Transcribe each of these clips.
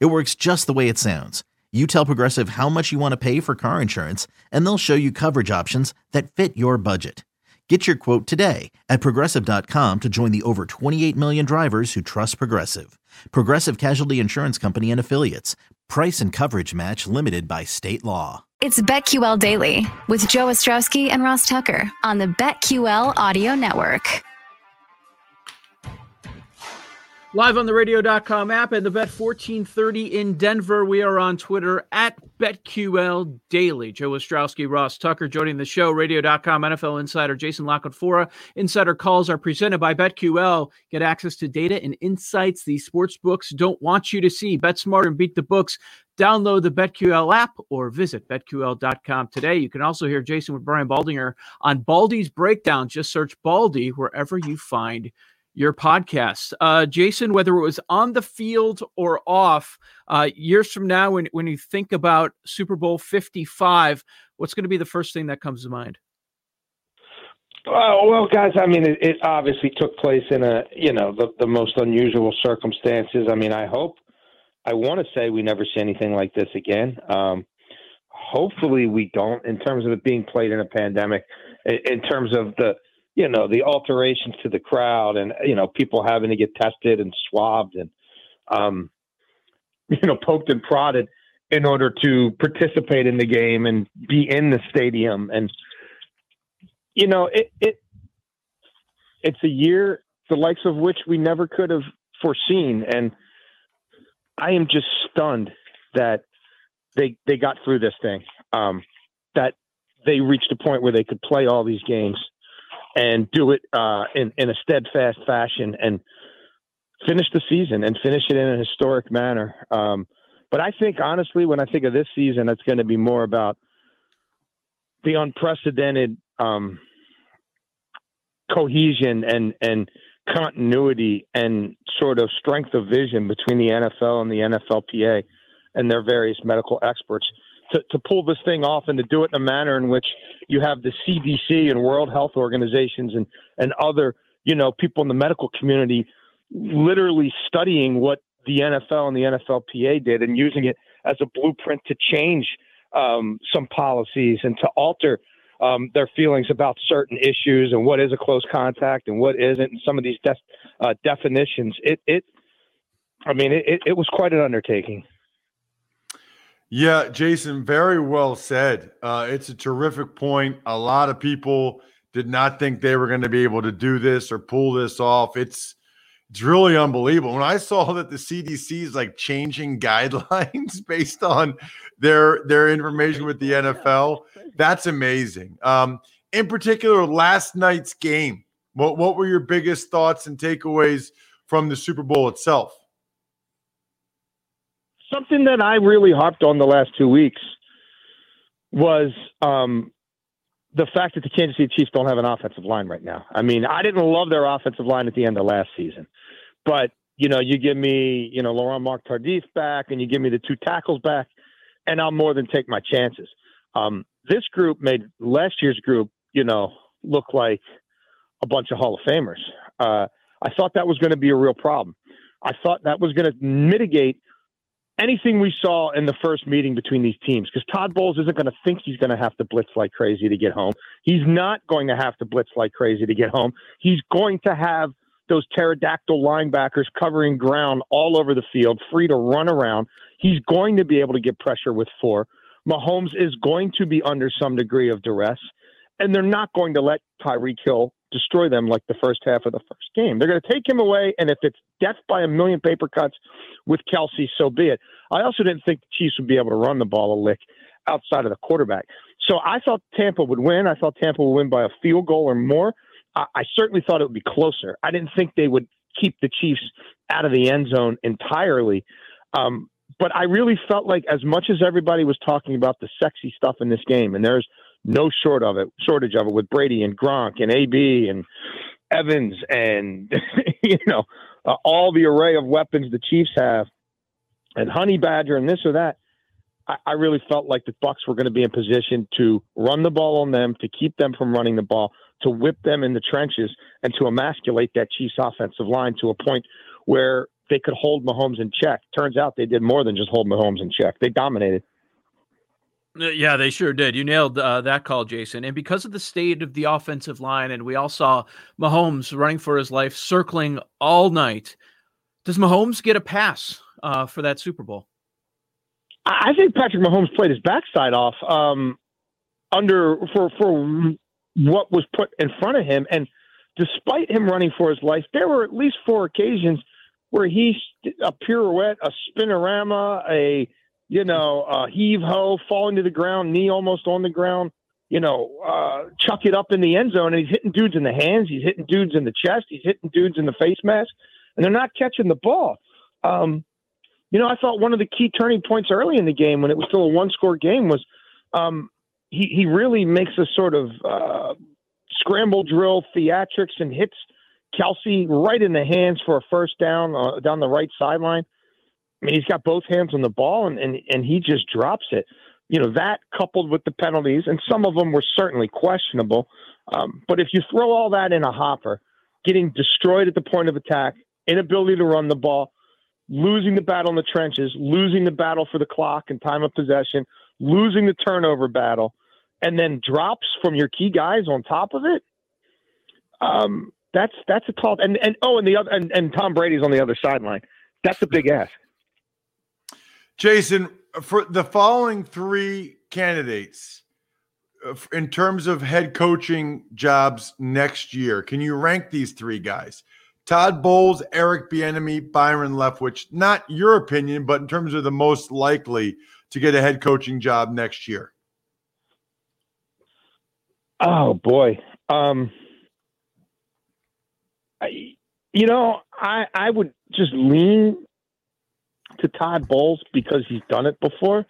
It works just the way it sounds. You tell Progressive how much you want to pay for car insurance, and they'll show you coverage options that fit your budget. Get your quote today at progressive.com to join the over 28 million drivers who trust Progressive. Progressive Casualty Insurance Company and Affiliates. Price and coverage match limited by state law. It's BetQL Daily with Joe Ostrowski and Ross Tucker on the BetQL Audio Network. Live on the radio.com app and the Bet 1430 in Denver. We are on Twitter at BetQL Daily. Joe Ostrowski, Ross Tucker joining the show. Radio.com NFL insider Jason La Canfora. Insider calls are presented by BetQL. Get access to data and insights the sports books don't want you to see. Bet smart and beat the books. Download the BetQL app or visit betql.com today. You can also hear Jason with Brian Baldinger on Baldy's Breakdown. Just search Baldy wherever you find your podcast. Uh, Jason, whether it was on the field or off, uh, years from now, when, when you think about Super Bowl 55, what's going to be the first thing that comes to mind? Uh, well, guys, I mean, it, it, obviously took place in a, you know, the, the most unusual circumstances. I mean, I hope, I want to say we never see anything like this again. Um, hopefully we don't in terms of it being played in a pandemic, in, in terms of the, you know the alterations to the crowd and you know people having to get tested and swabbed and um, you know poked and prodded in order to participate in the game and be in the stadium. And you know it, it it's a year the likes of which we never could have foreseen. And i am just stunned that they they got through this thing um, that they reached a point where they could play all these games and do it uh, in in a steadfast fashion and finish the season and finish it in a historic manner. Um, but I think honestly, when I think of this season, it's going to be more about the unprecedented um, cohesion and and continuity and sort of strength of vision between the NFL and the NFLPA and their various medical experts to, to pull this thing off and to do it in a manner in which you have the CDC and World Health Organizations and, and other, you know, people in the medical community literally studying what the NFL and the NFLPA did and using it as a blueprint to change um, some policies and to alter um, their feelings about certain issues and what is a close contact and what isn't, and some of these de- uh, definitions. It, it, I mean, it, it was quite an undertaking. Yeah, Jason, very well said. Uh, it's a terrific point. A lot of people did not think they were going to be able to do this or pull this off. It's it's really unbelievable. When I saw that the CDC is like changing guidelines based on their their information with the NFL, that's amazing. Um, in particular, last night's game. What what were your biggest thoughts and takeaways from the Super Bowl itself? Something that I really harped on the last two weeks was um, the fact that the Kansas City Chiefs don't have an offensive line right now. I mean, I didn't love their offensive line at the end of last season, but you know, you give me you know Laurent Mark Tardif back, and you give me the two tackles back, and I'll more than take my chances. Um, this group made last year's group, you know, look like a bunch of Hall of Famers. Uh, I thought that was going to be a real problem. I thought that was going to mitigate anything we saw in the first meeting between these teams because Todd Bowles isn't going to think he's going to have to blitz like crazy to get home. He's not going to have to blitz like crazy to get home. He's going to have those pterodactyl linebackers covering ground all over the field, free to run around. He's going to be able to get pressure with four. Mahomes is going to be under some degree of duress, and they're not going to let Tyreek Hill destroy them like the first half of the first game. They're going to take him away, and if it's death by a million paper cuts with Kelce, so be it. I also didn't think the Chiefs would be able to run the ball a lick outside of the quarterback. So I thought Tampa would win. I thought Tampa would win by a field goal or more. I, I certainly thought it would be closer. I didn't think they would keep the Chiefs out of the end zone entirely. Um, but I really felt like as much as everybody was talking about the sexy stuff in this game, and there's no short of it, shortage of it with Brady and Gronk and AB and Evans and you know uh, all the array of weapons the Chiefs have, and Honey Badger and this or that. I, I really felt like the Bucs were going to be in position to run the ball on them, to keep them from running the ball, to whip them in the trenches, and to emasculate that Chiefs offensive line to a point where they could hold Mahomes in check. Turns out they did more than just hold Mahomes in check. They dominated. Uh, yeah, they sure did. You nailed uh, that call, Jason. And because of the state of the offensive line, and we all saw Mahomes running for his life, circling all night, does Mahomes get a pass uh, for that Super Bowl? I think Patrick Mahomes played his backside off um, under for for what was put in front of him, and despite him running for his life, there were at least four occasions where he a pirouette, a spinorama, a you know, a heave ho, falling to the ground, knee almost on the ground, you know, uh, chuck it up in the end zone, and he's hitting dudes in the hands, he's hitting dudes in the chest, he's hitting dudes in the face mask, and they're not catching the ball. Um, you know, I thought one of the key turning points early in the game when it was still a one score game was um, he, he really makes a sort of uh, scramble drill theatrics and hits Kelce right in the hands for a first down uh, down the right sideline. I mean, he's got both hands on the ball and, and, and he just drops it. You know, that coupled with the penalties, and some of them were certainly questionable. Um, but if you throw all that in a hopper, getting destroyed at the point of attack, inability to run the ball, losing the battle in the trenches, losing the battle for the clock and time of possession, losing the turnover battle, and then drops from your key guys on top of it. Um, that's that's a tall and and oh and the other and, and Tom Brady's on the other sideline. That's a big ask. Jason, for the following three candidates uh, in terms of head coaching jobs next year, can you rank these three guys? Todd Bowles, Eric Bieniemy, Byron Leftwich. Not your opinion, but in terms of the most likely to get a head coaching job next year. Oh boy, um, I, you know, I I would just lean to Todd Bowles because he's done it before.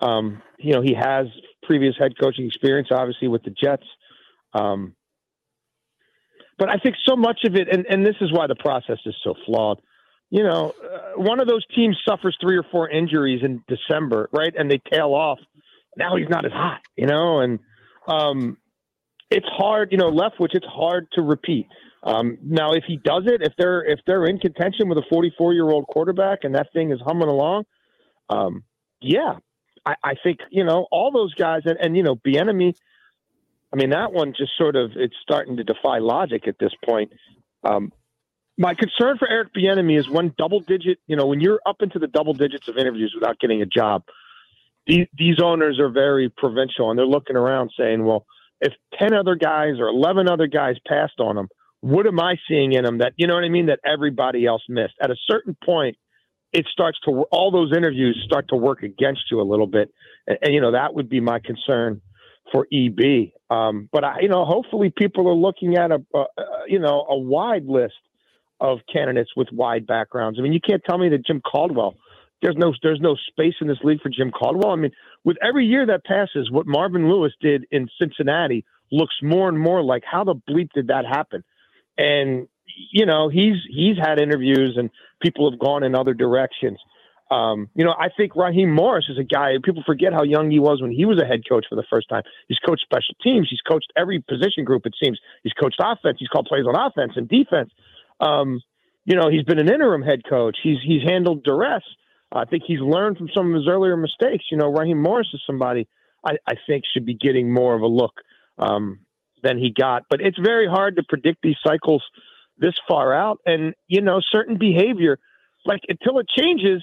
Um, you know, he has previous head coaching experience, obviously with the Jets. Um, but I think so much of it, and, and this is why the process is so flawed. You know, uh, one of those teams suffers three or four injuries in December, right? And they tail off. Now he's not as hot, you know, and um, it's hard, you know, Leftwich, it's hard to repeat. Um, now, if he does it, if they're if they're in contention with a 44 year old quarterback and that thing is humming along, um, yeah, I, I, think you know all those guys and, and you know Bieniemy. I mean, that one just sort of it's starting to defy logic at this point. Um, my concern for Eric Bieniemy is when double digit, you know, when you're up into the double digits of interviews without getting a job, these, these owners are very provincial and they're looking around saying, well, if 10 other guys or 11 other guys passed on him, what am I seeing in him that you know what I mean that everybody else missed? At a certain point, it starts to all those interviews start to work against you a little bit, and, and you know that would be my concern for EB. Um, but I, you know, hopefully people are looking at a, you know a wide list of candidates with wide backgrounds. I mean, you can't tell me that Jim Caldwell. There's no there's no space in this league for Jim Caldwell. I mean, with every year that passes, what Marvin Lewis did in Cincinnati looks more and more like how the bleep did that happen? And you know he's he's had interviews and people have gone in other directions. Um, you know, I think Raheem Morris is a guy. People forget how young he was when he was a head coach for the first time. He's coached special teams. He's coached every position group. It seems he's coached offense. He's called plays on offense and defense. Um, you know, he's been an interim head coach. He's he's handled duress. I think he's learned from some of his earlier mistakes. You know, Raheem Morris is somebody I, I think should be getting more of a look. Um, than he got. But it's very hard to predict these cycles this far out. And, you know, certain behavior, like until it changes,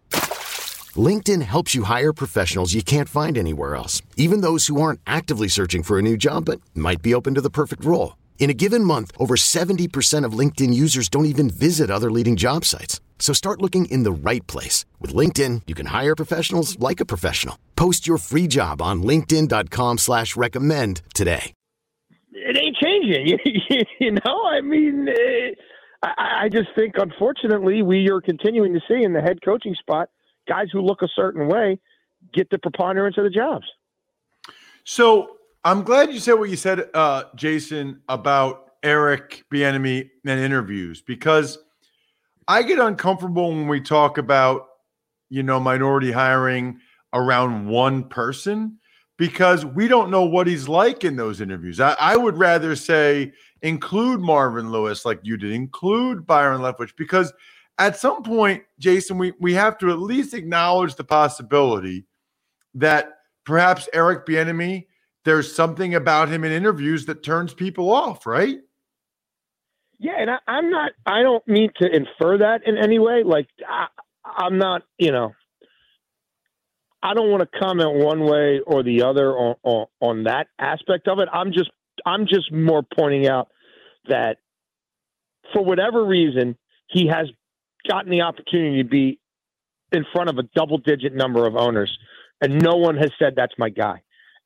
LinkedIn helps you hire professionals you can't find anywhere else, even those who aren't actively searching for a new job but might be open to the perfect role. In a given month, over 70% of LinkedIn users don't even visit other leading job sites. So start looking in the right place. With LinkedIn, you can hire professionals like a professional. Post your free job on linkedin.com slash recommend today. It ain't changing. you know, I mean, eh, I, I just think, unfortunately, we are continuing to see in the head coaching spot – guys who look a certain way get the preponderance of the jobs. So I'm glad you said what you said, uh, Jason, about Eric Bieniemy and interviews because I get uncomfortable when we talk about you know minority hiring around one person because we don't know what he's like in those interviews. I, I would rather say include Marvin Lewis like you did, include Byron Leftwich because at some point, Jason, we, we have to at least acknowledge the possibility that perhaps Eric Bieniemy, there's something about him in interviews that turns people off, right? Yeah, and I, am not. I don't mean to infer that in any way. Like I, I'm not. You know, I don't want to comment one way or the other on, on on that aspect of it. I'm just. I'm just more pointing out that for whatever reason, he has gotten the opportunity to be in front of a double digit number of owners, and no one has said that's my guy.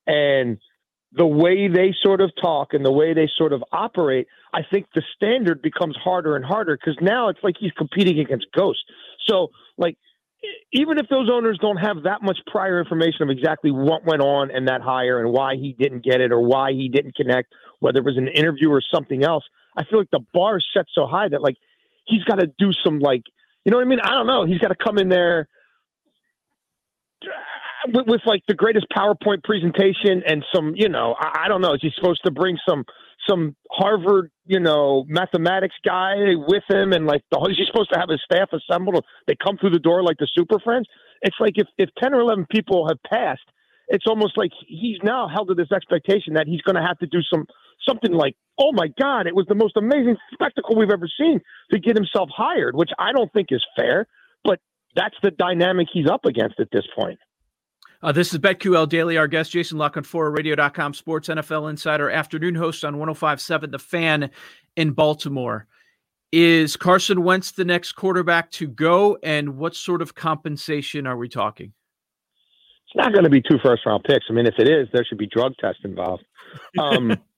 And the way they sort of talk and the way they sort of operate, I think the standard becomes harder and harder because now it's like he's competing against ghosts. So, like, even if those owners don't have that much prior information of exactly what went on in that hire and why he didn't get it or why he didn't connect, whether it was an interview or something else, I feel like the bar is set so high that like he's got to do some like you know what I mean? I don't know. He's got to come in there with, with, like the greatest PowerPoint presentation and some, you know, I, I don't know. Is he supposed to bring some some Harvard, you know, mathematics guy with him, and like the is he supposed to have his staff assembled? They come through the door like the Super Friends. It's like if if ten or eleven people have passed, it's almost like he's now held to this expectation that he's going to have to do some something like, oh my God, it was the most amazing spectacle we've ever seen to get himself hired, which I don't think is fair, but that's the dynamic he's up against at this point. Uh, this is BetQL Daily. Our guest, Jason La Canfora, Radio.com sports NFL insider, afternoon host on 1057 The Fan in Baltimore. Is Carson Wentz the next quarterback to go? And what sort of compensation are we talking? It's not going to be two first round picks. I mean, if it is, there should be drug tests involved. Um,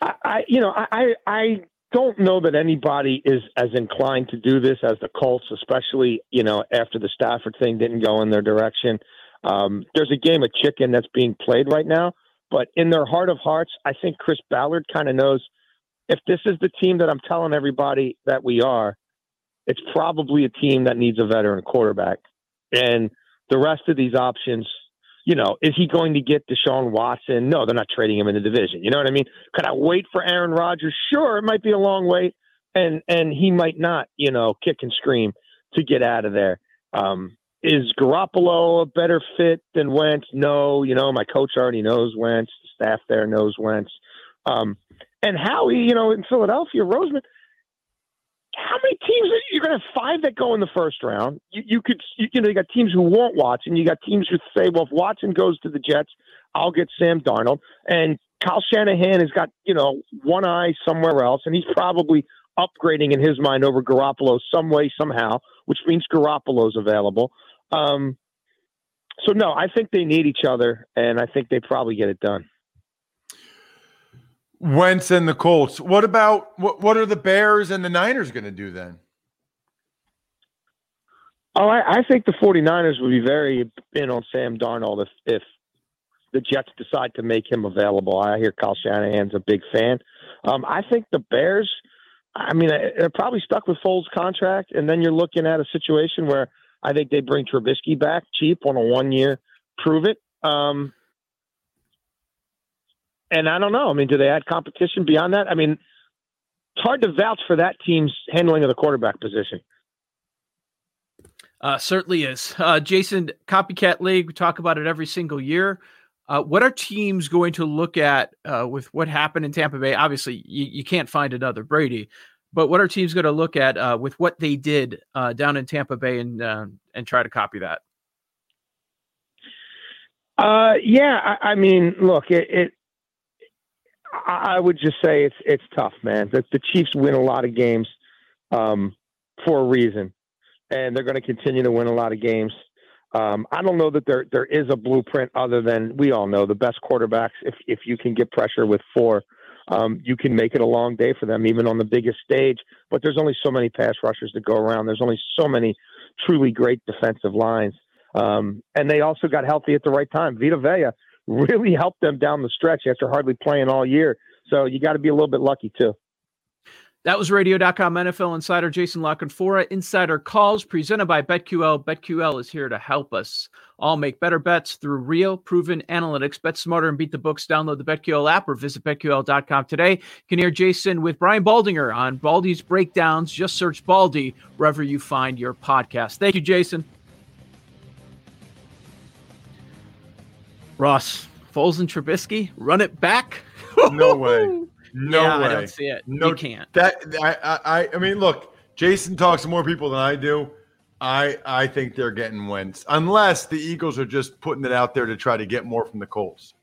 I, I you know, I, I don't know that anybody is as inclined to do this as the Colts, especially you know after the Stafford thing didn't go in their direction. Um, there's a game of chicken that's being played right now, but in their heart of hearts, I think Chris Ballard kind of knows if this is the team that I'm telling everybody that we are, it's probably a team that needs a veteran quarterback, and the rest of these options you know, is he going to get Deshaun Watson? No, they're not trading him in the division. You know what I mean? Could I wait for Aaron Rodgers? Sure, it might be a long wait, and and he might not, you know, kick and scream to get out of there. Um, is Garoppolo a better fit than Wentz? No, you know, my coach already knows Wentz. The staff there knows Wentz. Um, and Howie, you know, in Philadelphia, Roseman, many teams you're going to have five that go in the first round? You, you could, you, you, know, you got teams who want Watson. You got teams who say, well, if Watson goes to the Jets, I'll get Sam Darnold. And Kyle Shanahan has got, you know, one eye somewhere else, and he's probably upgrading in his mind over Garoppolo some way, somehow, which means Garoppolo's available. Um, so no, I think they need each other, and I think they probably get it done. Wentz and the Colts. What about what? What are the Bears and the Niners going to do then? Oh, I, I, think the 49ers would be very in on Sam Darnold if if the Jets decide to make him available. I hear Kyle Shanahan's a big fan. Um, I think the Bears. I mean, they're probably stuck with Foles' contract, and then you're looking at a situation where I think they bring Trubisky back cheap on a one-year prove it. Um, and I don't know. I mean, do they add competition beyond that? I mean, it's hard to vouch for that team's handling of the quarterback position. Uh, certainly is. Uh, Jason, copycat league, we talk about it every single year. Uh, what are teams going to look at uh, with what happened in Tampa Bay? Obviously, you, you, can't find another Brady, but what are teams going to look at uh, with what they did uh, down in Tampa Bay and and try to copy that? yeah, I, I, mean, look, it, it I would just say it's it's tough, man. The, the Chiefs win a lot of games um, for a reason, and they're going to continue to win a lot of games. Um, I don't know that there there is a blueprint other than we all know the best quarterbacks. If if you can get pressure with four, um, you can make it a long day for them, even on the biggest stage. But there's only so many pass rushers to go around. There's only so many truly great defensive lines, um, and they also got healthy at the right time. Vita Vea really helped them down the stretch after hardly playing all year. So you got to be a little bit lucky too. That was radio.com NFL insider Jason La Canfora. Insider calls presented by BetQL. BetQL is here to help us all make better bets through real proven analytics. Bet smarter and beat the books. Download the BetQL app or visit BetQL.com today. You can hear Jason with Brian Baldinger on Baldy's Breakdowns. Just search Baldy wherever you find your podcast. Thank you, Jason. Ross, Foles and Trubisky, run it back. no way. No yeah, way. I don't see it. No, you can't. That I, I I mean, look, Jason talks to more people than I do. I I think they're getting Wentz unless the Eagles are just putting it out there to try to get more from the Colts.